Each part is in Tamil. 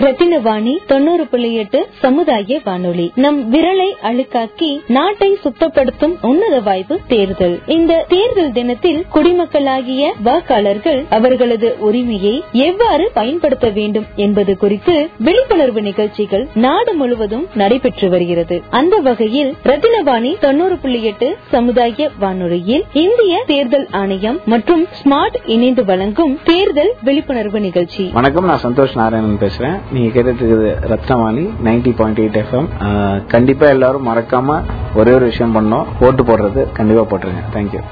ரத்தினவாணி தொண்ணூறு புள்ளி எட்டு சமுதாய வானொலி. நம் விரலை அழுக்காக்கி நாட்டை சுத்தப்படுத்தும் உன்னத வாய்ப்பு தேர்தல். இந்த தேர்தல் தினத்தில் குடிமக்களாகிய வாக்காளர்கள் அவர்களது உரிமையை எவ்வாறு பயன்படுத்த வேண்டும் என்பது குறித்து விழிப்புணர்வு நிகழ்ச்சிகள் நாடு முழுவதும் நடைபெற்று வருகிறது. அந்த வகையில் ரத்தினவாணி தொண்ணூறு புள்ளி எட்டு சமுதாய வானொலியில் இந்திய தேர்தல் ஆணையம் மற்றும் ஸ்மார்ட் இணைந்து வழங்கும் தேர்தல் விழிப்புணர்வு நிகழ்ச்சி. வணக்கம் நான் சந்தோஷ் நாராயணன் பேசுறேன். நீங்க கேட்டுட்டு இருக்குது Rathnavani ninety point eight FM கண்டிப்பா எல்லாரும் மறக்காம ஒரே ஒரு விஷயம் பண்ணோம் ஓட்டு போடுறது கண்டிப்பா போட்டுருங்க தேங்க்யூ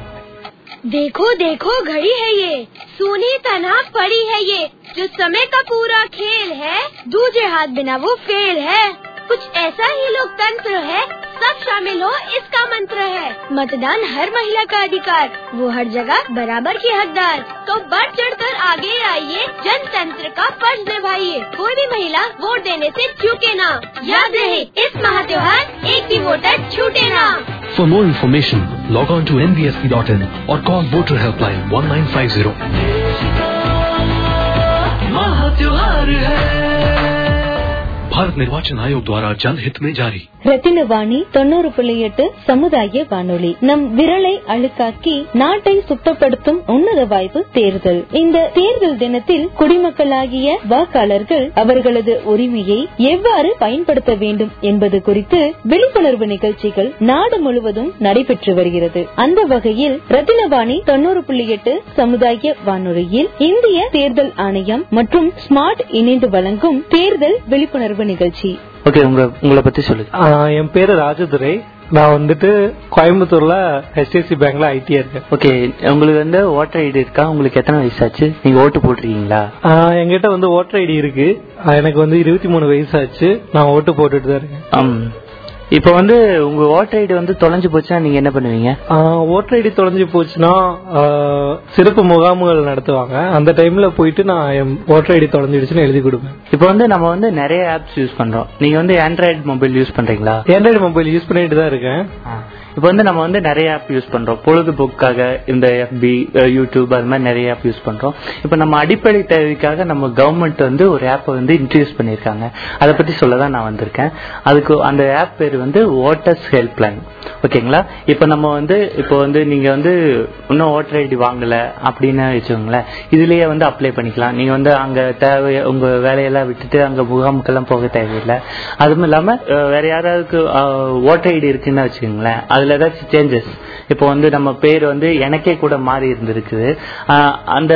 देखो देखो घड़ी है ये सोनी तना पड़ी है ये जो समय का पूरा खेल है दूजे हाथ बिना वो फेल है कुछ ऐसा ही लोकतंत्र है सब शामिल हो इसका मंत्र है मतदान हर महिला का अधिकार वो हर जगह बराबर की हकदार। तो बढ़ चढ़ कर आगे आइए जनतंत्र का फ़र्ज़ निभाइए। कोई भी महिला वोट देने से चूके ना। याद रहे इस महा त्योहार एक भी वोटर छूटे ना। For more information, log on to nvsp.in or call voter helpline 1950. Bharat निर्वाचन आयोग द्वारा जनहित में जारी ரத்தினவாணி தொண்ணூறு புள்ளி எட்டு சமுதாய வானொலி. நம் விரலை அழுக்காக்கி நாட்டை சுத்தப்படுத்தும் உன்னத வாய்ப்பு தேர்தல். இந்த தேர்தல் தினத்தில் குடிமக்களாகிய வாக்காளர்கள் அவர்களது உரிமையை எவ்வாறு பயன்படுத்த வேண்டும் என்பது குறித்து விழிப்புணர்வு நிகழ்ச்சிகள் நாடு முழுவதும் நடைபெற்று வருகிறது. அந்த வகையில் ரத்தினவாணி தொண்ணூறு புள்ளி எட்டு சமுதாய வானொலியில் இந்திய தேர்தல் ஆணையம் மற்றும் ஸ்மார்ட் இணைந்து வழங்கும் தேர்தல் விழிப்புணர்வு நிகழ்ச்சி. ஓகே உங்க உங்களை பத்தி சொல்லுங்க என் பேரு ராஜதுரை. நான் வந்துட்டு கோயம்புத்தூர்ல ஹெச்டிஎஃப்சி பேங்க்ல ஐடியா இருக்கேன். ஓகே உங்களுக்கு வந்து ஓட்டர் ஐடி இருக்கா? உங்களுக்கு எத்தனை வயசாச்சு? நீங்க ஓட்டு போட்டிருக்கீங்களா? என்கிட்ட வந்து ஓட்டர் ஐடி இருக்கு. எனக்கு வந்து இருபத்தி மூணு வயசாச்சு. நான் ஓட்டு போட்டுட்டு தான் இருக்கேன். இப்போ வந்து உங்க ஓட்டர் ஐடி வந்து தொலைஞ்சு போச்சுன்னா நீங்க என்ன பண்ணுவீங்க? ஓட்டர் ஐடி தொலைஞ்சு போச்சுன்னா சிறப்பு முகாமுகள் நடத்துவாங்க. அந்த டைம்ல போயிட்டு நான் என் ஓட்டர் ஐடி தொலைஞ்சிடுச்சுன்னு எழுதி கொடுப்பேன். இப்போ வந்து நம்ம வந்து நிறைய ஆப்ஸ் யூஸ் பண்றோம். நீங்க வந்து ஆண்ட்ராய்டு மொபைல் யூஸ் பண்றீங்களா? ஆண்ட்ராய்டு மொபைல் யூஸ் பண்ணிட்டு தான் இருக்கேன். இப்போ வந்து நம்ம வந்து நிறைய ஆப் யூஸ் பண்றோம். பொழுதுபோக்காக இந்த எஃபி யூடியூப் அது மாதிரி நிறைய ஆப் யூஸ் பண்றோம். இப்போ நம்ம அடிப்படை தேவைக்காக நம்ம கவர்மெண்ட் வந்து ஒரு ஆப்பை வந்து இன்ட்ரடியூஸ் பண்ணியிருக்காங்க. அதை பத்தி சொல்ல தான் நான் வந்திருக்கேன். அதுக்கு அந்த ஆப் பேர் வந்து ஓட்டர்ஸ் ஹெல்ப் லைன் ஓகேங்களா? இப்போ நம்ம வந்து இப்போ வந்து நீங்க வந்து இன்னும் ஓட்டர் ஐடி வாங்கல அப்படின்னு வச்சுக்கோங்களேன். இதுலயே வந்து அப்ளை பண்ணிக்கலாம். நீங்க வந்து அங்க தேவை உங்க வேலையெல்லாம் விட்டுட்டு அங்க முகாமுக்கெல்லாம் போக தேவையில்லை. அதுவும் இல்லாம வேற யாராவது ஓட்டர் ஐடி இருக்குன்னு வச்சுக்கோங்களேன். அதில் ஏதாச்சும் சேஞ்சஸ் இப்போ வந்து நம்ம பேர் வந்து எனக்கே கூட மாறி இருந்திருக்குது. அந்த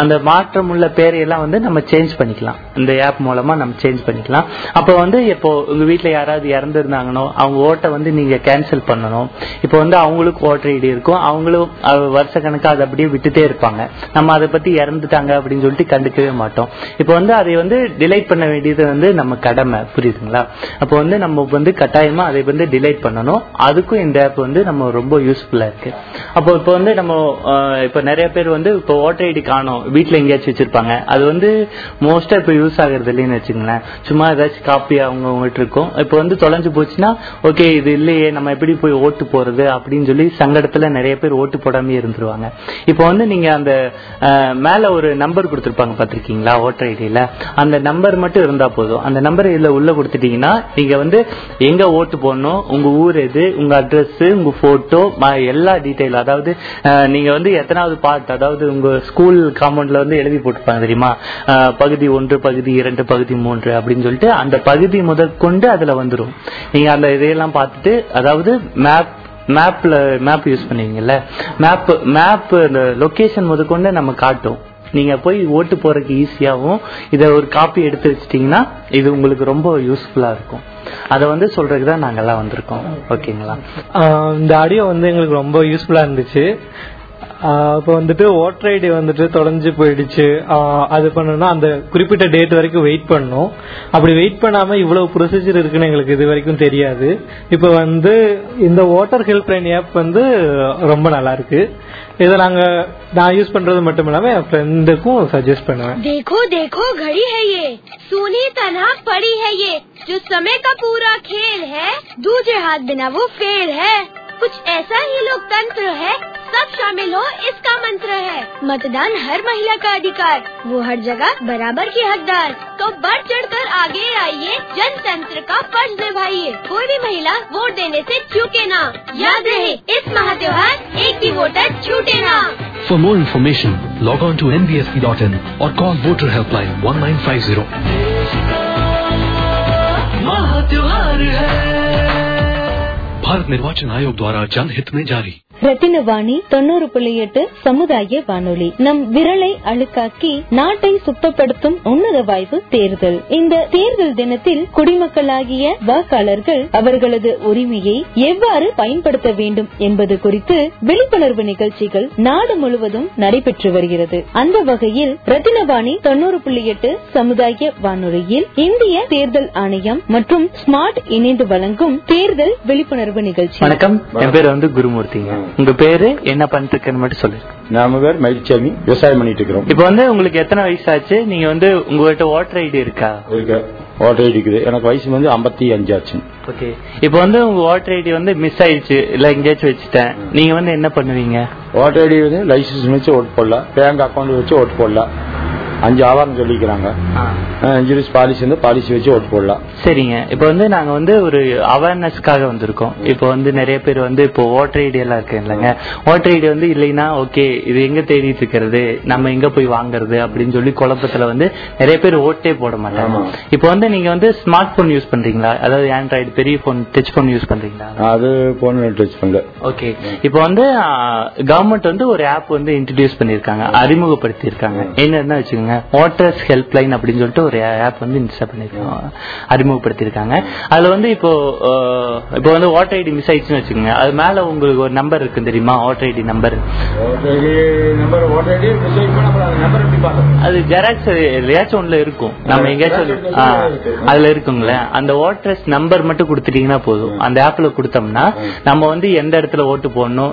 அந்த மாற்றம் உள்ள பேரையெல்லாம் வந்து நம்ம சேஞ்ச் பண்ணிக்கலாம். இந்த ஆப் மூலமா நம்ம சேஞ்ச் பண்ணிக்கலாம். அப்போ வந்து இப்போ உங்க வீட்டுல யாராவது இறந்துருந்தாங்கன்னோ அவங்க ஓட்டை வந்து நீங்க கேன்சல் பண்ணணும். இப்போ வந்து அவங்களுக்கு ஓட்டர் ஐடி இருக்கும். அவங்களும் வருஷ கணக்கா அதை அப்படியே விட்டுட்டே இருப்பாங்க. நம்ம அதை பத்தி இறந்துட்டாங்க அப்படின்னு சொல்லிட்டு கண்டுக்கவே மாட்டோம். இப்போ வந்து அதை வந்து டிலைட் பண்ண வேண்டியது வந்து நம்ம கடமை. புரியுதுங்களா? அப்போ வந்து நம்ம வந்து கட்டாயமா அதை வந்து டிலைட் பண்ணணும். அதுக்கும் இந்த ஆப் வந்து நம்ம ரொம்ப யூஸ்ஃபுல்லா இருக்கு. அப்போ இப்போ வந்து நம்ம இப்போ நிறைய பேர் வந்து இப்போ ஓட்டர் ஐடி காணும். வீட்டில் எங்கேயாச்சும் வச்சிருப்பாங்க. அது வந்து மோஸ்டா இப்போ யூஸ் ஆகுறது இல்லைன்னு வச்சுங்களேன் சும்மா ஏதாச்சும் காப்பி அவங்க அவங்ககிட்ட இருக்கும். இப்போ வந்து தொலைஞ்சு போச்சுன்னா ஓகே இது இல்லையே நம்ம எப்படி போய் ஓட்டு போறது அப்படின்னு சொல்லி சங்கடத்துல நிறைய பேர் ஓட்டு போடாம இருந்துருவாங்க. இப்போ வந்து நீங்க அந்த மேல ஒரு நம்பர் கொடுத்துருப்பாங்க பாத்திருக்கீங்களா ஓட்டர் ஐடியில அந்த நம்பர் மட்டும் இருந்தா போதும். அந்த நம்பர் இதுல உள்ள கொடுத்துட்டீங்கன்னா நீங்க வந்து எங்க ஓட்டு போடணும் உங்க ஊர் எது உங்க அட்ரஸ் உங்க போட்டோ எல்லா டீட்டெயிலும் அதாவது நீங்க வந்து எத்தனாவது பார்ட் அதாவது உங்க ஸ்கூல் காம்பவுண்ட்ல வந்து எழுதி போட்டுப்பாங்க தெரியுமா? பகுதி ஒன்று பகுதி இரண்டு பகுதி மூன்று அப்படின்னு சொல்லிட்டு அந்த பகுதி முதற்கொண்டு அதுல வந்துடும் நீங்க அந்த இதையெல்லாம் பார்த்துட்டு அதாவது மேப் மேப்ல மேப் யூஸ் பண்ணுவீங்கல்ல? மேப் மேப் இந்த லொகேஷன் முதற்கொண்டு நம்ம காட்டும். நீங்க போய் ஓட்டு போறதுக்கு ஈஸியாகவும் இதை ஒரு காப்பி எடுத்து வச்சிட்டீங்கன்னா இது உங்களுக்கு ரொம்ப யூஸ்ஃபுல்லா இருக்கும். அதை வந்து சொல்றதுக்கு தான் நாங்கெல்லாம் வந்திருக்கோம். ஓகேங்களா? இந்த ஆடியோ வந்து எங்களுக்கு ரொம்ப யூஸ்ஃபுல்லா இருந்துச்சு. இப்போ வந்துட்டு ஓட்டர் ஐடி வந்துட்டு தொலைஞ்சு போயிடுச்சு ஆஹ் அது பண்ணணும்னா அந்த குறிப்பிட்ட டேட் வரைக்கும் வெயிட் பண்ணணும் அப்படி வெயிட் பண்ணாம இவ்வளவு ப்ரொசீஜர் இருக்குன்னு எங்களுக்கு இது வரைக்கும் தெரியாது இப்போ வந்து இந்த ஓட்டர் ஹெல்ப் லைன் ஆப் வந்து ரொம்ப நல்லா இருக்கு இதை நாங்க நான் யூஸ் பண்றது மட்டும் இல்லாம என் ஃப்ரெண்டுக்கும் சஜஸ்ட் பண்ணுவேன் देखो देखो घड़ी है ये सोनी तना पड़ी है ये जो समय का पूरा खेल है दूजे हाथ बिना वो फेल है कुछ ऐसा ही लोकतंत्र है सब शामिल हो इसका मंत्र है। मतदान हर महिला का अधिकार वो हर जगह बराबर की हकदार। तो बढ़ चढ़ कर आगे आइए जनतंत्र का फ़र्ज़ निभाइए। कोई भी महिला वोट देने से चूके ना। याद रहे इस महात्योहार एक भी वोटर छूटे ना। For more information, log on to nbsp.in or call voter helpline 1950. Bharat निर्वाचन आयोग द्वारा जनहित में जारी ரத்தினவாணி தொண்ணூறு புள்ளி எட்டு சமுதாய வானொலி. நம் விரலை அழுக்காக்கி நாட்டை சுத்தப்படுத்தும் உன்னத வாய்ப்பு தேர்தல். இந்த தேர்தல் தினத்தில் குடிமக்களாகிய வாக்காளர்கள் அவர்களது உரிமையை எவ்வாறு பயன்படுத்த வேண்டும் என்பது குறித்து விழிப்புணர்வு நிகழ்ச்சிகள் நாடு முழுவதும் நடைபெற்று வருகிறது. அந்த வகையில் ரத்தினவாணி தொண்ணூறு புள்ளி எட்டு சமுதாய வானொலியில் இந்திய தேர்தல் ஆணையம் மற்றும் ஸ்மார்ட் இணைந்து வழங்கும் தேர்தல் விழிப்புணர்வு நிகழ்ச்சி. வணக்கம். என் பேர் வந்து குருமூர்த்திங்க. உங்க பேரு என்ன பண்ணிட்டு இருக்கேன்னு மட்டும் சொல்லுங்க நாம பேர் மயில்சாமி. விவசாயம் பண்ணிட்டு இருக்கிறோம். இப்போ வந்து உங்களுக்கு எத்தனை வயசாச்சு? நீங்க வந்து உங்ககிட்ட ஓட்டர் ஐடி இருக்கா? இருக்கு ஓட்டர் ஐடி இருக்குது. எனக்கு வயசு வந்து ஐம்பத்தி அஞ்சாச்சு. ஓகே. இப்போ வந்து உங்க ஓட்டர் ஐடி வந்து மிஸ் ஆயிடுச்சு. இல்ல எங்கேயாச்சும் வச்சுட்டேன். நீங்க வந்து என்ன பண்ணுவீங்க? ஓட்டர் ஐடி வந்து லைசன்ஸ் வச்சு ஓட்டு போடலாம். பேங்க் அக்கௌண்ட் வச்சு ஓட்டு போடலாம். அஞ்சு ஆவாரம் சொல்லிக்கிறாங்க. இன்சூரன்ஸ் பாலிசி வந்து பாலிசி வச்சு ஓட்டு போடலாம். சரிங்க. இப்போ வந்து நாங்க வந்து ஒரு அவேர்னஸ்க்காக வந்திருக்கோம். இப்போ வந்து நிறைய பேர் வந்து இப்போ ஓட்டர் ஐடி எல்லாம் இருக்கு இல்லைங்க. ஓட்டர் ஐடி வந்து இல்லைன்னா ஓகே இது எங்க தேடிட்டு இருக்கிறது? நம்ம எங்க போய் வாங்குறது? அப்படின்னு சொல்லி குழப்பத்துல வந்து நிறைய பேர் ஓட்டே போட மாட்டாங்க. இப்போ வந்து நீங்க வந்து ஸ்மார்ட் போன் யூஸ் பண்றீங்களா? அதாவது ஆண்ட்ராய்டு பெரிய போன் டச் போன் யூஸ் பண்றீங்களா? அது போன் டச் பண்ணல. ஓகே இப்போ வந்து கவர்மெண்ட் வந்து ஒரு ஆப் வந்து இன்ட்ரடியூஸ் பண்ணிருக்காங்க அறிமுகப்படுத்தி இருக்காங்க என்னன்னா வச்சுக்கோங்க. ஓட்டர்ஸ் ஹெல்ப் லைன் அப்படின்னு சொல்லிட்டு ஒரு ஆப் வந்து இன்ஸ்டால் பண்ணிருக்காங்க அறிமுகப்படுத்திருக்காங்க அதுல வந்து இப்போ இப்போ வந்து ஓட்டர் ஐடி மிஸ் ஆயிடுச்சுன்னு வச்சுக்கோங்க. அது மேல உங்களுக்கு ஒரு நம்பர் இருக்கு தெரியுமா? ஓட்டர் ஐடி நம்பர் அது ஜெராக்ஸ் எதையாச்சும் ஒண்ணுல இருக்கும். நம்ம எங்கேயாச்சும் அதுல இருக்குங்களே அந்த ஓட்டர்ஸ் நம்பர் மட்டும் கொடுத்துட்டீங்கன்னா போதும். அந்த ஆப்ல கொடுத்தோம்னா நம்ம வந்து எந்த இடத்துல ஓட்டு போடணும்?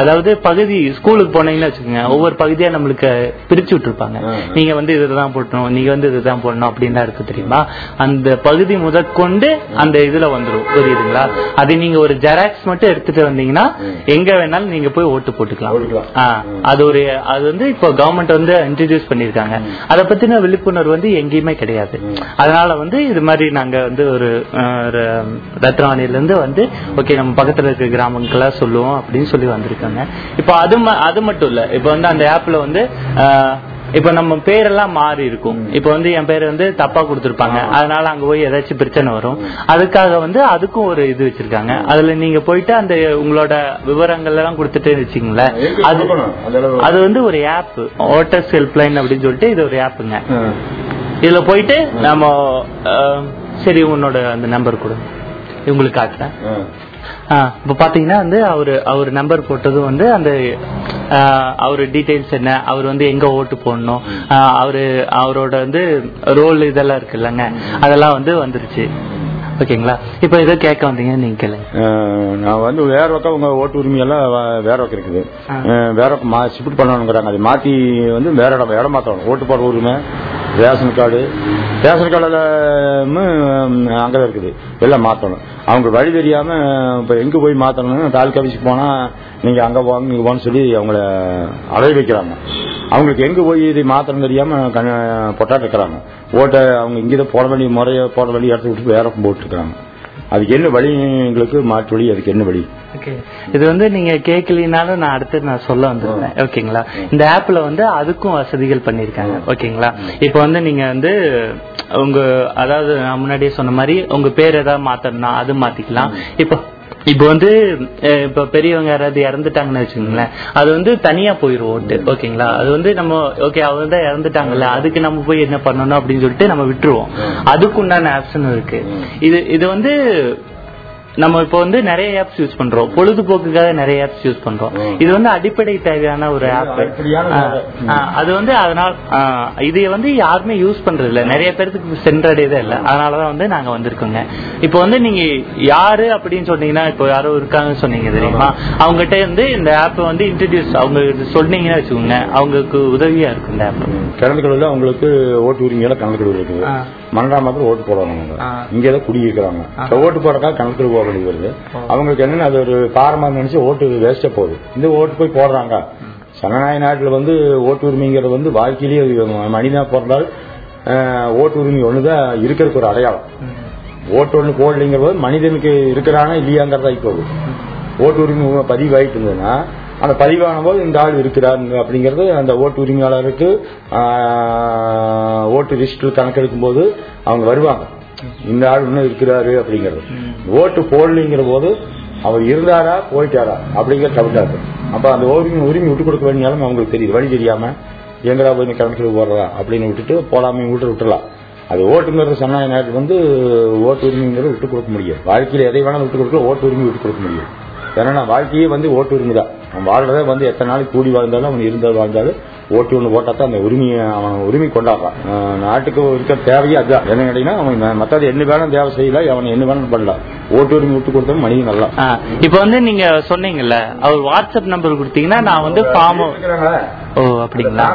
அதாவது பகுதி ஸ்கூலுக்கு போனீங்கன்னா வச்சுக்கோங்க. ஒவ்வொரு பகுதியா நம்மளுக்கு பிரிச்சு விட்டுருப்பாங்க நீங்க வந்து இதுதான் போடணும் நீங்க வந்து இதுதான் போடணும் அப்படின்னு இருக்கு தெரியுமா? அந்த பகுதி முதற்கொண்டு அந்த இதுல வந்துரும். புரியுதுங்களா? அது நீங்க ஒரு ஜெராக்ஸ் மட்டும் எடுத்துட்டு வந்தீங்கன்னா எங்க வேணாலும் நீங்க போய் ஓட்டு போட்டுக்கலாம். அது ஒரு அது வந்து இப்போ கவர்மெண்ட் வந்து இன்ட்ரடியூஸ் பண்ணிருக்காங்க அதை பத்தின விழிப்புணர்வு வந்து எங்கேயுமே கிடையாது. அதனால வந்து இது மாதிரி நாங்க வந்து ஒரு ரத்னவாணியில இருந்து வந்து ஓகே நம்ம பக்கத்துல இருக்க கிராமங்கள்லாம் சொல்லுவோம் அப்படின்னு சொல்லி வந்திருக்காங்க. இப்போ அது அது மட்டும் இல்ல. இப்போ வந்து அந்த ஆப்ல வந்து இப்ப நம்ம பேரெல்லாம் மாறி இருக்கும். இப்ப வந்து என் பேர் வந்து தப்பா கொடுத்திருப்பாங்க. அதனால அங்க போய் ஏதாச்சும் பிரச்சனை வரும். அதுக்காக வந்து அதுக்கும் ஒரு இது வச்சிருக்காங்க. அதுல நீங்க போயிட்டு அந்த உங்களோட விவரங்கள் எல்லாம் கொடுத்துட்டு வச்சுங்களேன் அது. அது வந்து ஒரு ஆப் ஓட்டர்ஸ் ஹெல்ப்லைன் அப்படின்னு சொல்லிட்டு இது ஒரு ஆப்புங்க இதுல போயிட்டு நம்ம சரி உன்னோட அந்த நம்பர் கொடு உங்களுக்கு காட்டுறேன். இப்ப பாத்தீங்கன்னா வந்து அவரு அவர் நம்பர் போட்டதும் வந்து அந்த அவரு டீடைல்ஸ் என்ன அவர் வந்து எங்க ஓட்டு போடணும் அவரு அவரோட வந்து ரோல் இதெல்லாம் இருக்குல்லங்க அதெல்லாம் வந்து வந்துருச்சு. ஓகேங்களா? இப்ப ஏதோ கேட்க வந்தீங்க நீங்க கேளுங்க. நான் வந்து வேற பக்கம் உங்க ஓட்டு உரிமையெல்லாம் வேற பக்கம் இருக்குது. வேற ஷிஃப்ட் பண்ணணுங்கிறாங்க. அதை மாத்தி வந்து வேற இடம் இடம் மாத்தணும். ஓட்டு போட உரிமை. Ration card. ரேஷன் கார்டில் அங்கே இருக்குது. எல்லாம் மாற்றணும் அவங்க வழி தெரியாம இப்போ எங்கே போய் மாற்றணும்னு தாலுக்கா ஆஃபீஸுக்கு போனால் நீங்கள் அங்கே போங்க நீங்கள் போன்னு சொல்லி அவங்கள அலைய வைக்கிறாங்க. அவங்களுக்கு எங்கே போய் இதை மாற்றணும் தெரியாமல் பொட்டாட்டு இருக்கிறாங்க ஓட்டை அவங்க இங்கே போட வேண்டிய முறையை போட வேண்டிய இடத்துக்கு விட்டு வேற பக்கம் போட்டுருக்காங்க அதுக்கு என்ன வழி? எங்களுக்கு மாற்று வழி அதுக்கு என்ன வழி? இது வந்து நீங்க கேட்கலினாலும் நான் அடுத்து நான் சொல்ல வந்திருந்தேன் ஓகேங்களா இந்த ஆப்ல வந்து அதுக்கும் வசதிகள் பண்ணிருக்காங்க ஓகேங்களா இப்போ வந்து நீங்க வந்து உங்க அதாவது நான் முன்னாடியே சொன்ன மாதிரி உங்க பேர் ஏதாவது மாத்தணும்னா அது மாத்திக்கலாம். இப்போ இப்போ வந்து இப்ப பெரியவங்க யாராவது இறந்துட்டாங்கன்னு வச்சுக்கோங்களேன் அது வந்து தனியா போயிரும் ஓட்டு ஓகேங்களா? அது வந்து நம்ம ஓகே அவங்க தான் இறந்துட்டாங்கல்ல அதுக்கு நம்ம போய் என்ன பண்ணணும் அப்படின்னு சொல்லிட்டு நம்ம விட்டுருவோம். அதுக்கு உண்டான ஆப்ஷன் இருக்கு. இது இது வந்து நம்ம இப்போ வந்து நிறைய ஆப்ஸ் யூஸ் பண்றோம். பொழுதுபோக்குக்காக நிறைய ஆப்ஸ் யூஸ் பண்றோம். இது வந்து அடிப்படை தேவையான ஒரு ஆப் அது வந்து அதனால இதை வந்து யாருமே யூஸ் பண்றது இல்ல நிறைய பேருக்கு சென்றடையதே இல்ல. அதனாலதான் வந்து நாங்க வந்திருக்கோங்க. இப்போ வந்து நீங்க யாரு அப்படின்னு சொன்னீங்கன்னா இப்போ யாரோ இருக்காங்கன்னு சொன்னீங்க தெரியுமா? அவங்ககிட்ட வந்து இந்த ஆப் வந்து இன்ட்ரடியூஸ் அவங்க சொன்னீங்கன்னா வச்சுக்கோங்க. அவங்களுக்கு உதவியா இருக்கும் இந்த ஆப் கலந்துக்கடவுல அவங்களுக்கு ஓட்டு உரிமையில கலந்துக்கடவு இருக்குது. மன்றாமத்தில் ஓட்டு போடணும். இங்கே தான் குடியிருக்கிறாங்க. ஓட்டு போடுறதுக்காக கணக்கு போக வேண்டியது வருது. அவங்களுக்கு என்னன்னா அது ஒரு காரமா நினைச்சு ஓட்டு வேஸ்டா போகுது. இந்த ஓட்டு போய் போடுறாங்க. ஜனநாயக நாட்டில் வந்து ஓட்டு உரிமைங்கிறது வந்து வாழ்க்கையிலேயே மனிதனா பிறந்தால் ஓட்டு உரிமை ஒண்ணுதான் இருக்கிறதுக்கு ஒரு அடையாளம். ஓட்டு ஒண்ணு போடலைங்கிறது மனிதனுக்கு இருக்கிறானா இல்லையாங்கிறதா போகுது. ஓட்டு உரிமை உ- பதிவாயிட்டு இருந்ததுன்னா அந்த பதிவான போது இந்த ஆள் இருக்கிறார் அப்படிங்கிறது அந்த ஓட்டு உரிமையாளருக்கு ஓட்டு லிஸ்டில் கணக்கெடுக்கும் போது அவங்க வருவாங்க. இந்த ஆள் இன்னும் இருக்கிறாரு அப்படிங்கிறது. ஓட்டு போடலைங்கிற போது அவர் இருந்தாரா போயிட்டாரா அப்படிங்கிற டவுட்டாரு அப்ப அந்த உரிமை உரிமை விட்டு கொடுக்க வேண்டியாலும் அவங்களுக்கு தெரியுது. வழி தெரியாம எங்கடா போய் கணக்கில் போடுறதா அப்படின்னு விட்டுட்டு போலாமே விட்டு விட்டுலாம் அது ஓட்டுங்கிறது சொன்ன நேரத்துக்கு வந்து ஓட்டு உரிமைங்கிறது விட்டு கொடுக்க முடியும் வாழ்க்கையில எதை வேணாலும் விட்டு கொடுக்கலாம் ஓட்டு உரிமை விட்டு கொடுக்க முடியும் ஏன்னா வாழ்க்கையே வந்து ஓட்டு உரிமை தான் அவன் வாழ்றதே வந்து எத்தனை நாளைக்கு கூடி வாழ்ந்தாலும் அவன் இருந்தால் வாழ்ந்தாலும் ஓட்டு ஒன்று போட்டா தான் அந்த உரிமையை அவன் உரிமை கொண்டாடுறான். நாட்டுக்கு இருக்கிற தேவையே அதுதான். என்ன கேட்டீங்கன்னா அவன் மற்றது என்ன வேணும் தேவை செய்யல அவன் என்ன வேணும் பண்ணலாம் ஓட்டு உரிமை விட்டு கொடுத்தா மனிதன் நல்லா இப்ப வந்து நீங்க சொன்னீங்கல்ல அவர் வாட்ஸ்அப் நம்பர் கொடுத்தீங்கன்னா நான் வந்து ஃபார்ம் ஓ அப்படிங்களா?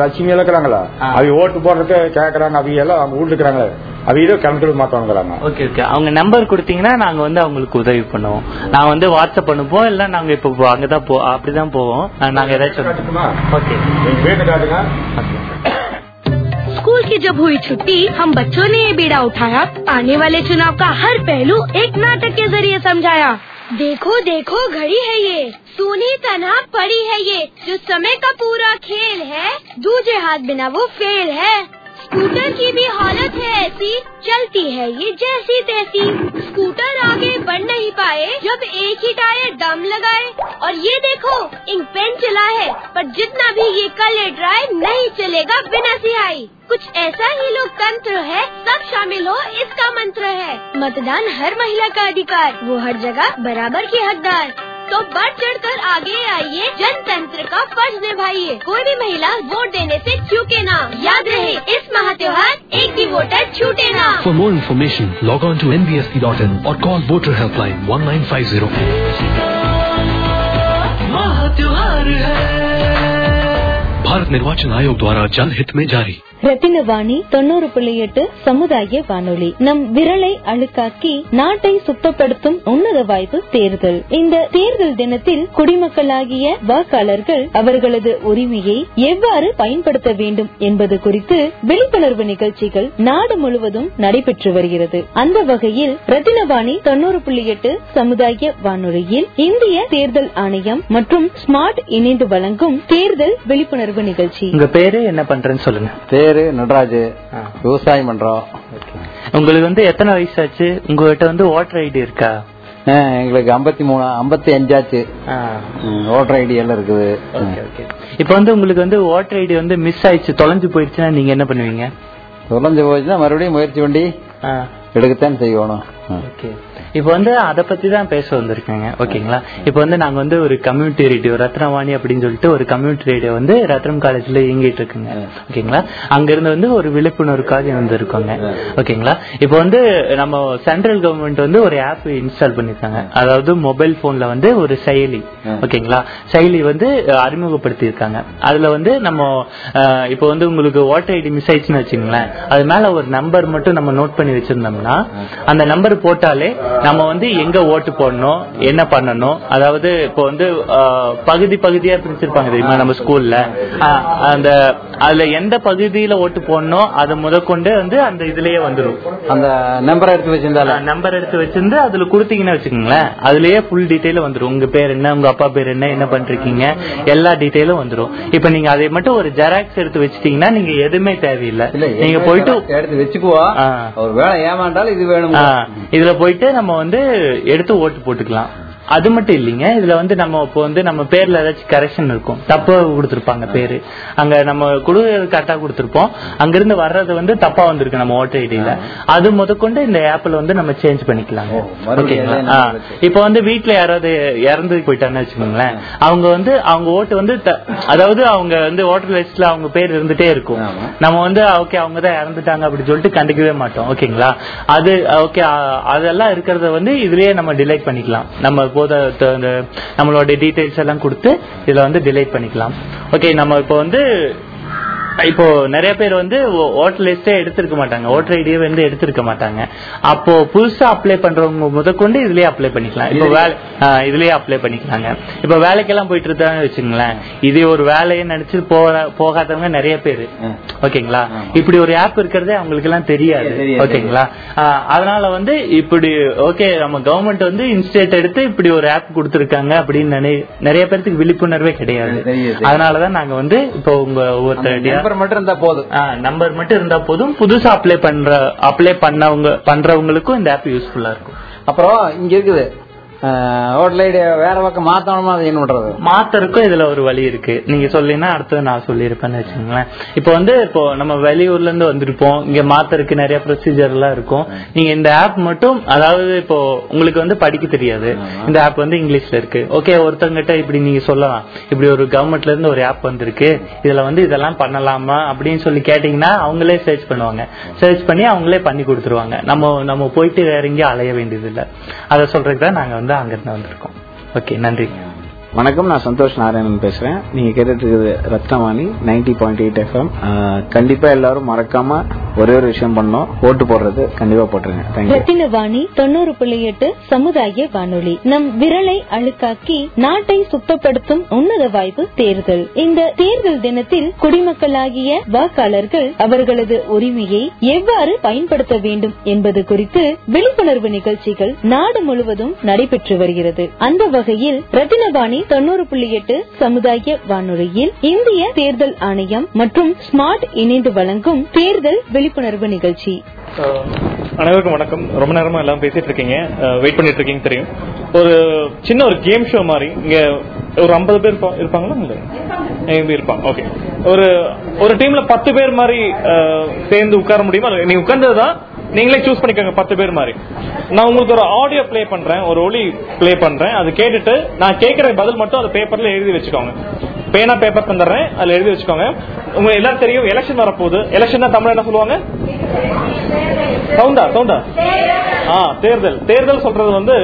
லட்சுமி இருக்கிறாங்களா. அவங்க ஓட்டு போடுறதுக்கு கேக்குறாங்க அவங்க எல்லாம் அவங்க வீட்டு இருக்கிறாங்க அவங்க கணக்கில் மாத்தாங்கிறாங்க ஓகே ஓகே. அவங்க நம்பர் கொடுத்தீங்கன்னா நாங்க வந்து அவங்களுக்கு உதவி பண்ணுவோம். நான் வந்து வாட்ஸ்அப் பண்ணுவோம் இல்ல நாங்க இப்ப அங்கதான் போ அப்படிதான் போவோம். நாங்க ஏதாச்சும் स्कूल की जब हुई छुट्टी, हम बच्चों ने ये बीड़ा उठाया। आने वाले चुनाव का हर पहलू एक नाटक के ज़रिए समझाया। देखो देखो, घड़ी है ये। सुनी तना पड़ी है ये। जो समय का पूरा खेल है, दूजे हाथ बिना वो फेल है। स्कूटर की भी हालत है ऐसी, चलती है ये जैसी तैसी स्कूटर आगे बढ़ नहीं पाए, जब एक ही टायर दम लगाए। और ये देखो, इंक पेन चला है, पर जितना भी ये ले ड्राइव नहीं चलेगा बिना सिहाई कुछ ऐसा ही लोकतंत्र है, सब शामिल हो इसका मंत्र है। मतदान हर महिला का अधिकार, वो हर जगह बराबर की हकदार। तो बढ़ चढ़ कर आगे आइए। जनतंत्र का फ़र्ज़ निभाइए। कोई भी महिला वोट देने से चूके ना। याद रहे इस महा त्योहार एक भी वोटर छूटे ना। For more information, log on to nbsp.in or call voter helpline 1950. Bharat निर्वाचन आयोग द्वारा जनहित में जारी। ரத்தினவாணி தொண்ணூறு புள்ளி எட்டு சமுதாய வானொலி. நம் விரலை அழுக்காக்கி நாட்டை சுத்தப்படுத்தும் உன்னத வாய்ப்பு தேர்தல். இந்த தேர்தல் தினத்தில் குடிமக்களாகிய வாக்காளர்கள் அவர்களது உரிமையை எவ்வாறு பயன்படுத்த வேண்டும் என்பது குறித்து விழிப்புணர்வு நிகழ்ச்சிகள் நாடு முழுவதும் நடைபெற்று வருகிறது. அந்த வகையில் ரத்தினவாணி தொண்ணூறு புள்ளி எட்டு சமுதாய வானொலியில் இந்திய தேர்தல் ஆணையம் மற்றும் ஸ்மார்ட் இணைந்து வழங்கும் தேர்தல் விழிப்புணர்வு நிகழ்ச்சி. உங்க பேரு என்ன பண்றேன்னு சொல்லுங்க. பேரு நடராஜ். விவசாயம் பண்றோம். உங்களுக்கு வந்து எத்தனை வயசாச்சு? உங்ககிட்ட வந்து ஓட்டர் ஐடி இருக்கா? எங்களுக்கு ஐம்பத்தி மூணு ஐம்பத்தி அஞ்சாச்சு. ஓட்டர் ஐடி எல்லாம் இருக்குது. இப்போ வந்து உங்களுக்கு வந்து ஓட்டர் ஐடி வந்து மிஸ் ஆயிடுச்சு தொலைஞ்சு போயிடுச்சுன்னா நீங்க என்ன பண்ணுவீங்க? தொலைஞ்சு போச்சுன்னா மறுபடியும் முயற்சி பண்ணி எடுக்கத்தான் செய்யணும் ஓகே. இப்போ வந்து அதை பத்தி தான் பேச வந்திருக்கேங்க. ஓகேங்களா? இப்போ வந்து நாங்க வந்து ஒரு கம்யூனிட்டி ரேடியோ ரத்னவாணி அப்படின்னு சொல்லிட்டு ஒரு கம்யூனிட்டி ரேடியோ வந்து ரத்னம் காலேஜ்ல இயங்கிட்டு இருக்குங்க. ஓகேங்களா? அங்க இருந்து வந்து ஒரு விழிப்புணர்வுக்காக வந்திருக்கோங்க. ஓகேங்களா? இப்போ வந்து நம்ம சென்ட்ரல் கவர்மெண்ட் வந்து ஒரு ஆப் இன்ஸ்டால் பண்ணிருக்காங்க. அதாவது மொபைல் போன்ல வந்து ஒரு செயலி. ஓகேங்களா? செயலி வந்து அஹ், அறிமுகப்படுத்தியிருக்காங்க. அதுல வந்து நம்ம இப்போ வந்து உங்களுக்கு ஓட்டர் ஐடி மிஸ் ஆயிடுச்சுன்னு வச்சுங்களேன். அது மேல ஒரு நம்பர் மட்டும் நம்ம நோட் பண்ணி வச்சிருந்தோம்னா அந்த நம்பர் போட்டாலே நம்ம வந்து எங்க ஓட்டு போடணும் என்ன பண்ணணும் அதாவது இப்போ வந்து பகுதி பகுதியா பிரிச்சிருப்பாங்க தெரியுமா நம்ம ஸ்கூல்ல? அந்த அதுல எந்த பகுதியில ஓட்டு போடணும் அது முதற்கொண்டு வந்து அந்த இதுலயே வந்துடும் அந்த நம்பரை எடுத்து வச்சிருந்தால? நம்பர் எடுத்து வச்சிருந்து அதுல கொடுத்தீங்கன்னு வச்சுக்கோங்களேன் அதுலயே ஃபுல் டீடைல் வந்துரும். உங்க பேர் என்ன உங்க அப்பா பேர் என்ன என்ன பண்றீங்க எல்லா டீடைலும் வந்துரும். இப்ப நீங்க அதை மட்டும் ஒரு ஜெராக்ஸ் எடுத்து வச்சிட்டீங்கன்னா நீங்க எதுவுமே தேவையில்லை. நீங்க போயிட்டு எடுத்து வச்சுக்குவோம். ஒரு வேலை ஏமாண்டாலும் இது வேணும் இதுல போயிட்டு நம்ம வந்து எடுத்து ஓட்டு போட்டுக்கலாம் அது மட்டும் இல்லைங்க. இதுல வந்து நம்ம இப்போ வந்து நம்ம பேர்ல ஏதாச்சும் கரெக்ஷன் இருக்கும். தப்பா கொடுத்திருப்பாங்க பேரு. அங்க நம்ம கொடுக்கறது கரெக்டா கொடுத்திருப்போம். அங்கிருந்து வர்றது வந்து தப்பா வந்திருக்கு நம்ம ஓட்டர் ஐடியில அது முதற்கொண்டு இந்த ஆப்ல வந்து நம்ம சேஞ்ச் மறுபடியும் ஓகேங்களா. இப்போ வந்து வீட்ல யாராவது இறந்து போயிட்டாங்கன்னு வச்சுக்கோங்களேன். அவங்க வந்து அவங்க ஓட்டு வந்து அதாவது அவங்க வந்து ஓட்டர் லிஸ்ட்ல அவங்க பேர் இருந்துட்டே இருக்கும். நம்ம வந்து ஓகே அவங்க தான் இறந்துட்டாங்க அப்படின்னு சொல்லிட்டு கண்டுக்கவே மாட்டோம். ஓகேங்களா அது ஓகே அதெல்லாம் இருக்கிறத வந்து இதுலயே நம்ம டிலைட் பண்ணிக்கலாம். நம்ம போது நம்மளோட டீடைல்ஸ் எல்லாம் கொடுத்து இதுல வந்து டிலைட் பண்ணிக்கலாம். ஓகே நம்ம இப்போ வந்து இப்போ நிறைய பேர் வந்து ஓட்டர் லிஸ்டே எடுத்திருக்க மாட்டாங்க. ஓட்டர் ஐடியே வந்து எடுத்திருக்க மாட்டாங்க. அப்போ புதுசா அப்ளை பண்றவங்க முதற்கொண்டு இதுலயே அப்ளை பண்ணிக்கலாம். இப்போ வேலை இதுலயே அப்ளை பண்ணிக்கலாங்க. இப்போ வேலைக்கெல்லாம் போயிட்டு இருந்தாங்க வச்சுங்களேன் இது ஒரு வேலையை நினைச்சு போற போகாதவங்க நிறைய பேர். ஓகேங்களா? இப்படி ஒரு ஆப் இருக்கிறதே அவங்களுக்கு எல்லாம் தெரியாது. ஓகேங்களா? அதனால வந்து இப்படி ஓகே நம்ம கவர்மெண்ட் வந்து இன்ஸ்டேட் எடுத்து இப்படி ஒரு ஆப் கொடுத்திருக்காங்க அப்படின்னு நிறைய பேருக்கு விழிப்புணர்வே கிடையாது. அதனாலதான் நாங்க வந்து இப்போ உங்க ஒவ்வொருத்தருடைய நம்பர் மட்டும் இருந்தா போதும். நம்பர் மட்டும் இருந்தா போதும். புதுசா அப்ளை பண்ற அப்ளை பண்ணவங்க பண்றவங்களுக்கும் இந்த ஆப் யூஸ்ஃபுல்லா இருக்கும். அப்புறம் இங்க இருக்குது. ஹோட்டல் ஐடி வேற பக்கம் மாத்தணுமா அது என்ன பண்றது? மாத்தறதுக்கும் இதுல ஒரு வழி இருக்கு. நீங்க சொல்லினா அடுத்தது நான் சொல்லியிருப்பேன்னு வச்சுங்களேன் இப்போ வந்து இப்போ நம்ம வெளியூர்ல இருந்து வந்திருப்போம். இங்க மாத்தறதுக்கு நிறைய ப்ரொசீஜர் எல்லாம் இருக்கும். நீங்க இந்த ஆப் மட்டும் அதாவது இப்போ உங்களுக்கு வந்து படிக்க தெரியாது. இந்த ஆப் வந்து இங்கிலீஷ்ல இருக்கு. ஓகே ஒருத்தங்கிட்ட இப்படி நீங்க சொல்லலாம். இப்படி ஒரு கவர்மெண்ட்ல இருந்து ஒரு ஆப் வந்திருக்கு. இதுல வந்து இதெல்லாம் பண்ணலாமா அப்படின்னு சொல்லி கேட்டீங்கன்னா அவங்களே சர்ச் பண்ணுவாங்க. சர்ச் பண்ணி அவங்களே பண்ணி கொடுத்துருவாங்க. நம்ம நம்ம போயிட்டு வேற எங்கேயும் அலைய வேண்டியது இல்ல அதை சொல்றதுக்கு தான் நாங்க வந்து அங்கிருந்து வந்திருக்கோம். ஓகே நன்றி. வணக்கம் நான் சந்தோஷ் நாராயணன் பேசுறேன். நீங்க கேட்டுட்டு இருக்குது Rathnavani ninety point eight FM கண்டிப்பா எல்லாரும் மறக்காம ஒரே ஒரு விஷயம் பண்ணோம். ஓட்டு போடுறது கண்டிப்பா போட்டுருங்க. ரத்தின வாணி தொண்ணூறு புள்ளி எட்டு சமுதாய வானொலி. நம் விரலை அழுக்காக்கி நாட்டை சுத்தப்படுத்தும் உன்னத வாய்ப்பு தேர்தல். இந்த தேர்தல் தினத்தில் குடிமக்களாகிய வாக்காளர்கள் அவர்களது உரிமையை எவ்வாறு பயன்படுத்த வேண்டும் என்பது குறித்து விழிப்புணர்வு நிகழ்ச்சிகள் நாடு முழுவதும் நடைபெற்று வருகிறது. அந்த வகையில் ரத்தினவாணி தொண்ணூறு புள்ளி எட்டு சமுதாய வானொலியில் இந்திய தேர்தல் ஆணையம் மற்றும் ஸ்மார்ட் இணைந்து வழங்கும் தேர்தல் விழிப்புணர்வு நிகழ்ச்சி. அனைவருக்கும் வணக்கம். ரொம்ப நேரமா எல்லாம் பேசிட்டு இருக்கீங்க. வெயிட் பண்ணிட்டு இருக்கீங்க தெரியும். ஒரு சின்ன ஒரு கேம் ஷோ மாதிரி இங்க ஒரு ஐம்பது பேர் இருப்பா- இருப்பாங்களா? இல்ல? இருப்பாங்க. ஓகே ஒரு ஒரு டீம்ல பத்து பேர் மாதிரி சேர்ந்து உட்கார முடியுமா? நீங்க உட்கார்ந்ததுதான் நீங்களே சூஸ் பண்ணிக்கோங்க பத்து பேர் மாதிரி. நான் உங்களுக்கு ஒரு ஆடியோ ப்ளே பண்றேன் ஒரு ஒலி ப்ளே பண்றேன். அது கேட்டுட்டு நான் கேட்கற பதில் மட்டும் அது பேப்பர்ல எழுதி வச்சுக்கோங்க. பேனா பேப்பர் தந்துடுறேன் அதுல எழுதி வச்சுக்கோங்க. உங்க எல்லாரும் தெரியும் எலெக்ஷன் வரப்போகுது. எலெக்ஷன் தமிழ் என்ன சொல்லுவாங்க? சவுண்டா சவுண்டா ஆ தேர்தல். தேர்தல் சொல்றது வந்து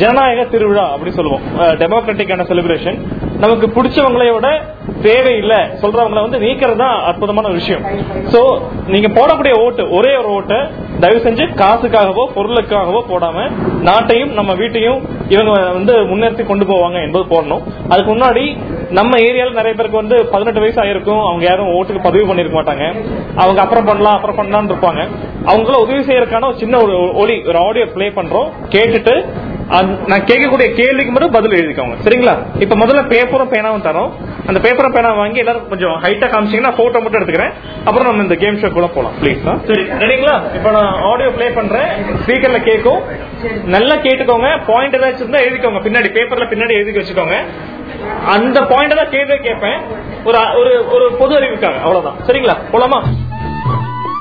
ஜனநாயக திருவிழா அப்படி சொல்லுவோம். டெமோக்ராட்டிக்கான செலிப்ரேஷன் நமக்கு பிடிச்சவங்களையோட தேவையில்லை. சொல்றவங்களை வந்து நீக்கிறது தான் அற்புதமான விஷயம். சோ நீங்க போடக்கூடிய ஓட்டு ஒரே ஒரு ஓட்டை தயவு செஞ்சு காசுக்காகவோ பொருளுக்காகவோ போடாம நாட்டையும் நம்ம வீட்டையும் இவங்க வந்து முன்னேற்றி கொண்டு போவாங்க என்பது போடணும். அதுக்கு முன்னாடி நம்ம ஏரியால நிறைய பேருக்கு வந்து பதினெட்டு வயசு ஆயிருக்கும். அவங்க யாரும் ஓட்டுக்கு பதிவு பண்ணிருக்க மாட்டாங்க. அவங்க அப்புறம் பண்ணலாம் அப்புறம் பண்ணலாம்னு இருப்பாங்க. அவங்கள உதவி செய்யறதுக்கான ஒரு சின்ன ஒரு ஒலி ஒரு ஆடியோ ப்ளே பண்றோம். கேட்டுட்டு நான் கேட்கக்கூடிய கேள்விக்கு மட்டும் பதில் எழுதிக்கோங்க. சரிங்களா? இப்ப முதல்ல பேப்பரும் பேனாவும் தரோம். அந்த பேப்பரும் பேனா வாங்கி எல்லாரும் கொஞ்சம் ஹைட்டா காமிச்சீங்கன்னா போட்டோ மட்டும் எடுத்துக்கிறேன். அப்புறம் நம்ம இந்த கேம் ஷோ கூட போலாம். ப்ளீஸ் சரி ரெடிங்களா இப்ப நான் ஆடியோ ப்ளே பண்றேன். ஸ்பீக்கர்ல கேட்கும். நல்லா கேட்டுக்கோங்க. பாயிண்ட் ஏதாச்சும் இருந்தா எழுதிக்கோங்க. பின்னாடி பேப்பர்ல பின்னாடி எழுதி வச்சுக்கோங்க. அந்த பாயிண்ட் தான் கேள்வி கேட்பேன். ஒரு ஒரு ஒரு பொது அறிவுக்காக. அவ்வளவுதான். சரிங்களா? போலாமா?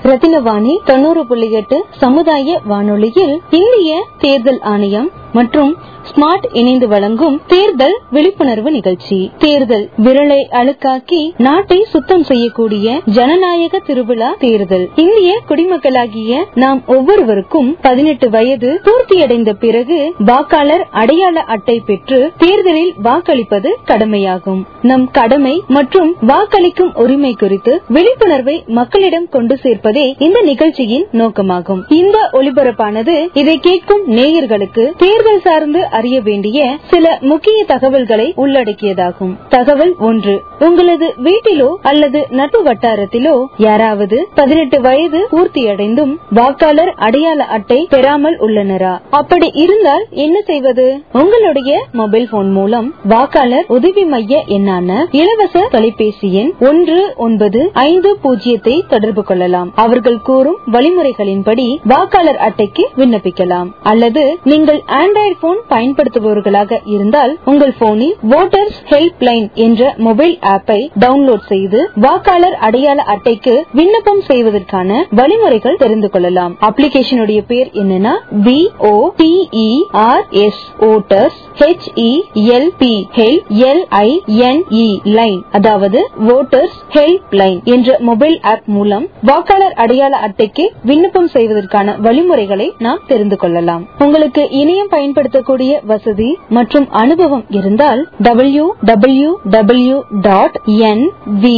ரத்தினவாணி தொண்ணூறு புள்ளி எட்டு சமுதாய வானொலியில் இந்திய தேர்தல் ஆணையம் மற்றும் ஸ்மார்ட் இணைந்து வழங்கும் தேர்தல் விழிப்புணர்வு நிகழ்ச்சி. தேர்தல் விரலை அழுக்காக்கி நாட்டை சுத்தம் செய்யக்கூடிய ஜனநாயக திருவிழா தேர்தல். இந்திய குடிமக்களாகிய நாம் ஒவ்வொருவருக்கும் பதினெட்டு வயது பூர்த்தியடைந்த பிறகு வாக்காளர் அடையாள அட்டை பெற்று தேர்தலில் வாக்களிப்பது கடமையாகும். நம் கடமை மற்றும் வாக்களிக்கும் உரிமை குறித்து விழிப்புணர்வை மக்களிடம் கொண்டு சேர்ப்பதே இந்த நிகழ்ச்சியின் நோக்கமாகும். இந்த ஒளிபரப்பானது இதை கேட்கும் நேயர்களுக்கு தேர்தல் சார்ந்து அறிய வேண்டிய சில முக்கிய தகவல்களை உள்ளடக்கியதாகும். தகவல் ஒன்று உங்களது வீட்டிலோ அல்லது நட்பு வட்டாரத்திலோ யாராவது பதினெட்டு வயது பூர்த்தியடைந்தும் வாக்காளர் அடையாள அட்டை பெறாமல் உள்ளனரா? அப்படி இருந்தால் என்ன செய்வது? உங்களுடைய மொபைல் போன் மூலம் வாக்காளர் உதவி மைய எண்ணான இலவச தொலைபேசி எண் ஒன்று ஒன்பது ஐந்து பூஜ்ஜியத்தை தொடர்பு கொள்ளலாம். அவர்கள் கூறும் வழிமுறைகளின்படி வாக்காளர் அட்டைக்கு விண்ணப்பிக்கலாம். அல்லது நீங்கள் ஆண்ட்ராய்டு போன் பயன் பயன்படுத்துபவர்களாக இருந்தால் உங்கள் போனில் வோட்டர்ஸ் ஹெல்ப் லைன் என்ற மொபைல் ஆப்பை டவுன்லோட் செய்து வாக்காளர் அடையாள அட்டைக்கு விண்ணப்பம் செய்வதற்கான வழிமுறைகள் தெரிந்து கொள்ளலாம். அப்ளிகேஷனுடைய பேர் என்னன்னா V O T E R S voters H E L P help L I N E line அதாவது வோட்டர்ஸ் ஹெல்ப் லைன் என்ற மொபைல் ஆப் மூலம் வாக்காளர் அடையாள அட்டைக்கு விண்ணப்பம் செய்வதற்கான வழிமுறைகளை நாம் தெரிந்து கொள்ளலாம். உங்களுக்கு இணையம் பயன்படுத்தக்கூடிய வசதி மற்றும் அனுபவம் இருந்தால் W W W dot N V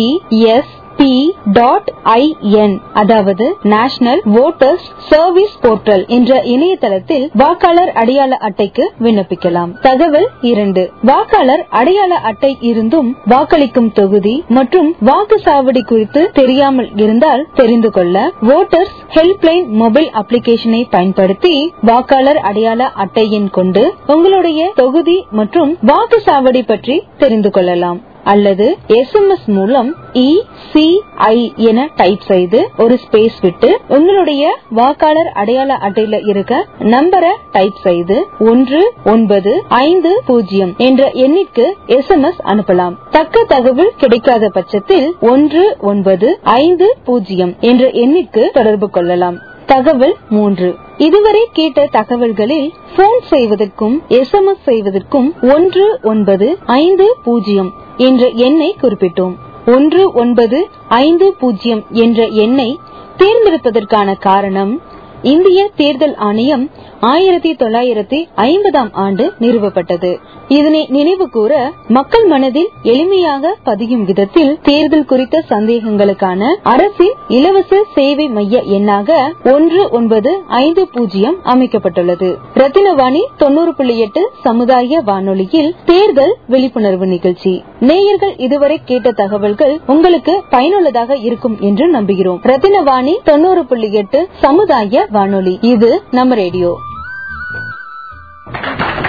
S P dot I N அதாவது நேஷனல் ஓட்டர்ஸ் சர்வீஸ் போர்ட்டல் என்ற இணையதளத்தில் வாக்காளர் அடையாள அட்டைக்கு விண்ணப்பிக்கலாம். தகவல் இரண்டு. வாக்காளர் அடையாள அட்டை இருந்தும் வாக்களிக்கும் தொகுதி மற்றும் வாக்குச்சாவடி குறித்து தெரியாமல் இருந்தால் தெரிந்து கொள்ள ஓட்டர்ஸ் ஹெல்ப்லைன் மொபைல் அப்ளிகேஷனை பயன்படுத்தி வாக்காளர் அடையாள அட்டையின் கொண்டு உங்களுடைய தொகுதி மற்றும் வாக்குச்சாவடி பற்றி தெரிந்து கொள்ளலாம். அல்லது எஸ்எம்எஸ் மூலம் இ சி ஐ என டைப் செய்து ஒரு ஸ்பேஸ் விட்டு உங்களுடைய வாக்காளர் அடையாள அட்டையில இருக்க நம்பரை டைப் செய்து ஒன்று ஒன்பது ஐந்து பூஜ்ஜியம் என்ற எண்ணிற்கு எஸ்எம்எஸ் அனுப்பலாம். தக்க தகவல் கிடைக்காத பட்சத்தில் ஒன்று ஒன்பது ஐந்து பூஜ்ஜியம் என்ற எண்ணிற்கு தொடர்பு கொள்ளலாம். தகவல் மூன்று. இதுவரை கேட்ட தகவல்களில் போன் செய்வதற்கும் எஸ்எம்எஸ் செய்வதற்கும் ஒன்று ஒன்பது ஐந்து பூஜ்ஜியம் என்ற எண்ணை குறிப்பிட்டோம். ஒன்று ஒன்பது ஐந்து பூஜ்ஜியம் என்ற எண்ணை தேர்ந்தெடுப்பதற்கான காரணம் இந்திய தேர்தல் ஆணையம் ஆயிரத்தி தொள்ளாயிரத்தி ஐம்பதாம் ஆண்டு நிறுவப்பட்டது. இதனை நினைவு கூற மக்கள் மனதில் எளிமையாக பதியும் விதத்தில் தேர்தல் குறித்த சந்தேகங்களுக்கான அரசின் இலவச சேவை மைய எண்ணாக ஒன்று ஒன்பது ஐந்து பூஜ்ஜியம் அமைக்கப்பட்டுள்ளது. ரத்தினவாணி தொண்ணூறு புள்ளி எட்டு சமுதாய வானொலியில் தேர்தல் விழிப்புணர்வு நிகழ்ச்சி. நேயர்கள் இதுவரை கேட்ட தகவல்கள் உங்களுக்கு பயனுள்ளதாக இருக்கும் என்று நம்புகிறோம். ரத்தினவாணி தொண்ணூறு புள்ளி எட்டு சமுதாய வானொலி. இது நம்ம ரேடியோ.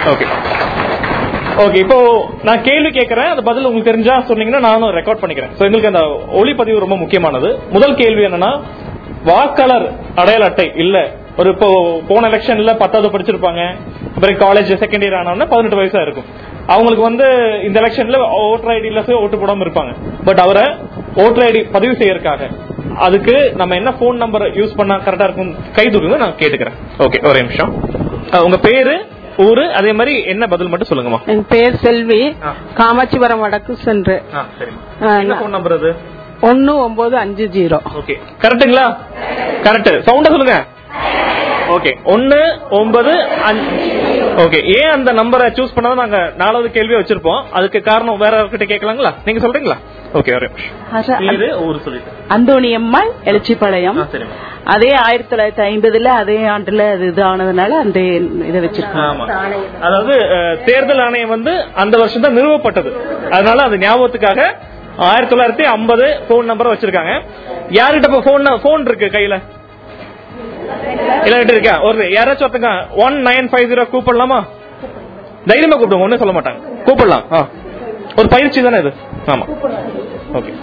ஓகே ஓகே இப்போ நான் கேள்வி கேட்கறேன் அந்த பதில் உங்களுக்கு தெரிஞ்சா சொன்னீங்கன்னா நானும் ரெக்கார்ட் பண்ணிக்கிறேன். ஸோ எங்களுக்கு அந்த ஒளிப்பதிவு ரொம்ப முக்கியமானது. முதல் கேள்வி என்னன்னா வாக்காளர் அடையாள அட்டை இல்ல. ஒரு இப்போ போன எலெக்ஷன்ல பத்தாவது படிச்சிருப்பாங்க. அப்புறம் காலேஜ் செகண்ட் இயர் ஆனவொடனே பதினெட்டு வயசா இருக்கும். அவங்களுக்கு வந்து இந்த எலெக்ஷன்ல ஓட்டர் ஐடியில ஓட்டு போடாம இருப்பாங்க. பட் அவரை ஓட்டர் ஐடி பதிவு செய்யறதுக்காக அதுக்கு நம்ம என்ன போன் நம்பர் யூஸ் பண்ணா கரெக்டா இருக்கும் கை தூக்குங்க நான் கேட்டுக்கிறேன். ஓகே ஒரே நிமிஷம். உங்க பேரு? ஊரு அதே மாதிரி என்ன பதில் மட்டும் சொல்லுங்கம்மா. என் பேர் செல்வி. காமாட்சிபுரம் வடக்கு சென்று. போன் நம்பர் அது? ஒன்னு ஒன்பது அஞ்சு ஜீரோ. ஓகே கரெக்ட்டுங்களா கரெக்ட் சவுண்ட சொல்லுங்க. ஓகே ஒன்னு ஒன்பது ஓகே ஏன் அந்த நம்பரை சூஸ் பண்ணாதான் நாங்க நாலாவது கேள்வியை வச்சிருப்போம்? அதுக்கு காரணம் வேற யார்கிட்ட கேட்கலாங்களா? நீங்க சொல்றீங்களா? ஓகே ஒரே நிமிஷம். பேரு ஊரு சொல்லிட்டு. அந்தோணி அம்மாள் எழுச்சிப்பாளையம். அதே ஆயிரத்தி தொள்ளாயிரத்தி ஐம்பதுல அதே ஆண்டுல அது இது ஆனதுனால அந்த இதை வச்சிருக்கோம். ஆமா. அதாவது தேர்தல் ஆணையம் வந்து அந்த வருஷம் தான் நிறுவப்பட்டது. அதனால அது ஞாபகத்துக்காக ஆயிரத்தி தொள்ளாயிரத்தி ஐம்பது போன் நம்பரை வச்சிருக்காங்க. யார்கிட்ட இப்ப போன் போன் இருக்கு கையில? எல்லார்கிட்ட இருக்கா ஒரு யாராச்சும் ஒருத்தங்க ஒன் நைன் ஃபைவ் ஜீரோ கூப்பிடலாமா? தைரியமா கூப்பிடுங்க ஒன்னும் சொல்ல மாட்டாங்க. கூப்பிடலாம். ஆ. ஒரு பயிற்சி தானே இது? ஆமா. ஓகே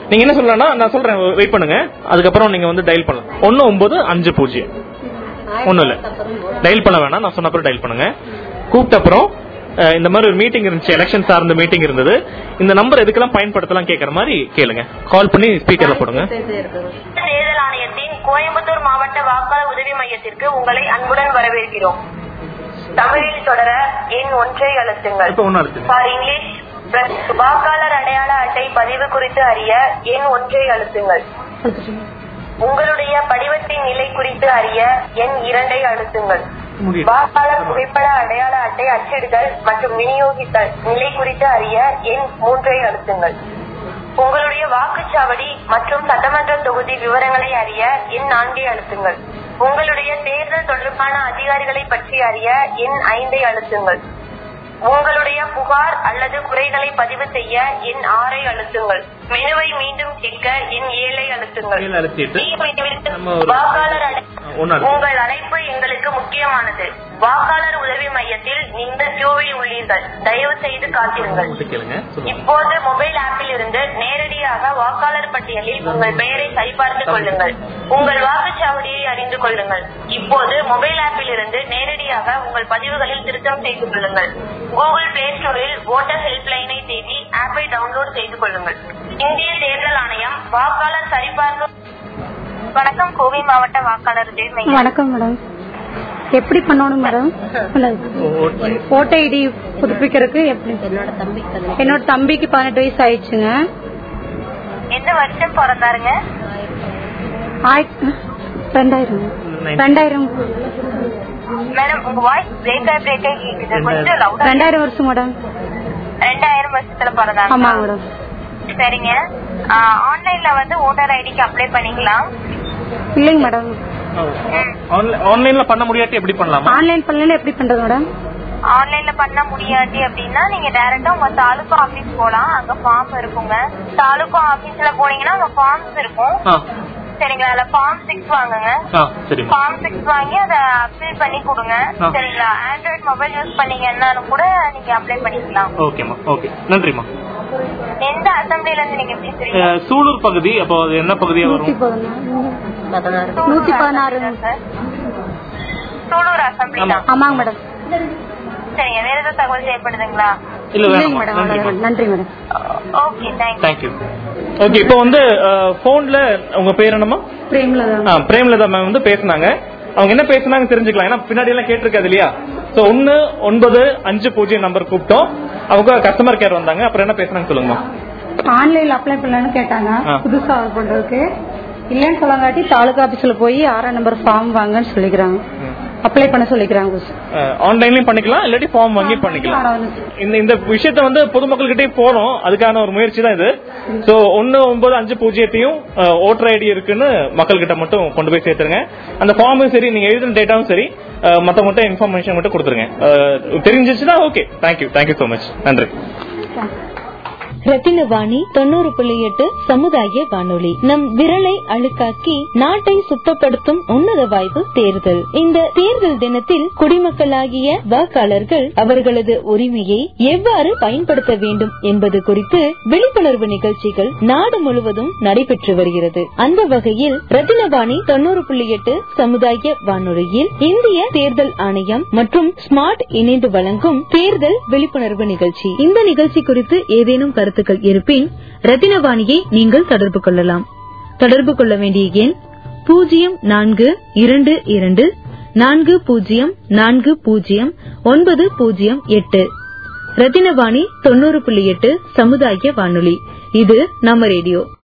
நீங்க என்ன சொல்லலாம் நான் சொல்றேன் வெயிட் பண்ணுங்க. அதுக்கப்புறம் நீங்க வந்து டயல் பண்ணலாம். ஒன்னு ஒன்பது அஞ்சு பூஜ்ஜியம். ஒண்ணும் இல்ல. டயல் பண்ண வேணாம். நான் சொன்ன அப்புறம் டயல் பண்ணுங்க. கூப்பிட்ட அப்புறம் இந்த மாதிரி ஒரு மீட்டிங் இருந்துச்சு எலெக்ஷன் சார்ந்த மீட்டிங் இருந்தது. இந்த நம்பர் எதுக்கெல்லாம் பயன்படுத்தலாம் கேக்குற மாதிரி கேளுங்க. கால் பண்ணி ஸ்பீக்கர்ல போடுங்க. தேர்தல் ஆணையத்தின் கோயம்புத்தூர் மாவட்ட வாக்காளர் உதவி மையத்திற்கு உங்களை அன்புடன் வரவேற்கிறோம். தமிழில் தொடர எண் ஒன்றை அழுத்துங்கள். இப்ப ஒன்னும் அழுத்துங்க. ஃபார் இங்கிலீஷ் வாக்காளர் அடையாள அட்டை பதிவு குறித்து அறிய எண் ஒன்றை அழுத்துங்கள். உங்களுடைய படிவத்தின் நிலை குறித்து அறிய எண் இரண்டை அழுத்துங்கள். வாக்காளர் புகைப்பட அடையாள அட்டை அச்சிடுதல் மற்றும் விநியோகித்தல் நிலை குறித்து அறிய எண் மூன்றை அழுத்துங்கள். உங்களுடைய வாக்குச்சாவடி மற்றும் சட்டமன்ற தொகுதி விவரங்களை அறிய எண் நான்கை அழுத்துங்கள். உங்களுடைய தேர்தல் தொடர்பான அதிகாரிகளை பற்றி அறிய எண் ஐந்தை அழுத்துங்கள். உங்களுடைய புகார் அல்லது குறைகளை பதிவு செய்ய எண் ஆறை அழுத்துங்கள் மெனுவை மீண்டும் கேட்க எண் ஏழை அழுத்துங்கள் அழுத்திட்டு வாக்காளர். உங்கள் அழைப்பு எங்களுக்கு முக்கியமானது. வாக்காளர் உதவி மையத்தில் நீங்கள் கியூவில் உள்ளீர்கள். தயவு செய்து காத்திருங்கள் இப்போது மொபைல் ஆப்பில் இருந்து நேரடியாக வாக்காளர் பட்டியலில் உங்கள் பெயரை சரிபார்த்துக் கொள்ளுங்கள். உங்கள் வாக்குச்சாவடியை அறிந்து கொள்ளுங்கள். இப்போது மொபைல் ஆப்பில் இருந்து நேரடியாக உங்கள் பதிவுகளில் திருத்தம் செய்து கொள்ளுங்கள். கூகுள் பிளே ஸ்டோரில் ஓட்டர் ஹெல்ப்லைனை தேடி ஆப்பை டவுன்லோட் செய்து கொள்ளுங்கள். இந்திய தேர்தல் ஆணையம் வாக்காளர் சரிபார்ப்பு வணக்கம். கோவை மாவட்ட வாக்காளர் வணக்கம் மேடம். எப்படி பண்ணணும் மேடம்? ஓட்டர் ஐடி புதுப்பிக்கிறதுக்கு எப்படி? என்னோட தம்பிக்கு பதினெட்டு வயசு ஆயிடுச்சுங்க. எந்த வருஷம் பிறந்தாருங்க? ரெண்டாயிரம். ரெண்டாயிரம். மேடம் உங்க வாய்ஸ் பிரேக் ஆகி பிரேக் ஆகி கொஞ்சம் ரெண்டாயிரம். வருஷம் மேடம். ரெண்டாயிரம் வருஷத்துல பிறந்தாங்க ஆமாங்க மேடம். சரிங்க. ஆன்லைன்ல வந்து ஓட்டர் ஐடிக்கு அப்ளை பண்ணிக்கலாம். இல்லைங்க மேடம். ஆன்லைன்ல பண்ண முடியாட்டி எப்படி பண்ணலாமா? ஆன்லைன் பண்ணல எப்படி பண்றது மேடம்? ஆன்லைன்ல பண்ண முடியாட்டி அப்படின்னா நீங்க டைரக்டா உங்க தாலுகா ஆபீஸ் போலாம். அங்க ஃபார்ம் இருக்குங்க. தாலுகா ஆபீஸ்ல போனீங்கன்னா அங்க ஃபார்ம்ஸ் இருக்கும். சரிங்களா? அதுல ஃபார்ம் சிக்ஸ் வாங்குங்க. ஃபார்ம் சிக்ஸ் வாங்கி அதை அப்ளை பண்ணி கொடுங்க. சரிங்களா? ஆண்ட்ராய்ட் மொபைல் யூஸ் பண்ணீங்கன்னாலும் கூட நீங்க அப்ளை பண்ணிக்கலாம். ஓகேம்மா ஓகே. நன்றிம்மா. எந்த அசம்பிளில இருந்து நீங்க பேசுறீங்க சூலூர் பகுதி அப்போ அது என்ன பகுதியா நூத்தி வரும் பதினாறு நூத்தி பதினாறு சார்? சூலூர் அசம்பிளி ஆமாங்க மேடம். சரிங்க வேற ஏதாவது தகவல் தேவைப்படுதுங்களா? இப்போ வந்து போன்ல உங்க பேர் பிரேம்லதா. பிரேமலதா மேம் வந்து பேசுனாங்க. அவங்க என்ன பேசுனாங்க தெரிஞ்சுக்கலாம். ஏன்னா பின்னாடி எல்லாம் கேட்டிருக்காது இல்லையா? சோ ஒன்னு ஒன்பது அஞ்சு பூஜ்ஜியம் நம்பர் கூப்பிட்டோம். அவங்க கஸ்டமர் கேர் வந்தாங்க. அப்புறம் என்ன பேசுனாங்க சொல்லுங்கம்மா ஆன்லைன்ல அப்ளை பண்ணலாம்னு கேட்டாங்க. புதுசா பண்றதுக்கு. இல்லன்னு சொல்லங்காட்டி தாலுகா ஆபீஸ்ல போய் ஆறாம் நம்பர் ஃபார்ம் வாங்கன்னு சொல்லிக்கிறாங்க. அப்ளை பண்ண சொல்லிக்கிறாங்க ஆன்லைன்லயும் பண்ணிக்கலாம் இல்லாட்டி ஃபார்ம் வாங்கி பண்ணிக்கலாம். இந்த இந்த விஷயத்த வந்து பொதுமக்கள்கிட்டே போறோம். அதுக்கான ஒரு முயற்சி தான் இது. சோ ஒன்னு ஒன்பது அஞ்சு பூஜ்ஜியத்தையும் ஓட்டர் ஐடி இருக்குன்னு மக்கள் கிட்ட மட்டும் கொண்டு போய் சேர்த்துருங்க. அந்த ஃபார்மும் சரி நீங்க எழுதின டேட்டாவும் சரி. மத்த மட்டும் இன்ஃபர்மேஷன் மட்டும் கொடுத்துருங்க. தெரிஞ்சிச்சுன்னா okay thank you thank you so much நன்றி. ரத்தினவாணி தொண்ணூறு புள்ளி எட்டு சமுதாய வானொலி. நம் விரலை அழுக்காக்கி நாட்டை சுத்தப்படுத்தும் உன்னத வாய்ப்பு தேர்தல். இந்த தேர்தல் தினத்தில் குடிமக்களாகிய வாக்காளர்கள் அவர்களது உரிமையை எவ்வாறு பயன்படுத்த வேண்டும் என்பது குறித்து விழிப்புணர்வு நிகழ்ச்சிகள் நாடு முழுவதும் நடைபெற்று வருகிறது. அந்த வகையில் ரத்தினவாணி தொண்ணூறு புள்ளி எட்டு சமுதாய வானொலியில் இந்திய தேர்தல் ஆணையம் மற்றும் ஸ்மார்ட் இணைந்து வழங்கும் தேர்தல் விழிப்புணர்வு நிகழ்ச்சி. இந்த நிகழ்ச்சி குறித்து ஏதேனும் கருத்து கருத்துக்கள் இருப்பின் ரத்தினவாணியை நீங்கள் தொடர்பு கொள்ளலாம். தொடர்பு கொள்ள வேண்டிய எண் பூஜ்ஜியம் நான்கு இரண்டு இரண்டு நான்கு பூஜ்ஜியம் நான்கு பூஜ்ஜியம் ஒன்பது பூஜ்ஜியம் எட்டு. ரத்தினவாணி தொண்ணூறு புள்ளி எட்டு சமுதாய வானொலி. இது நம்ம ரேடியோ.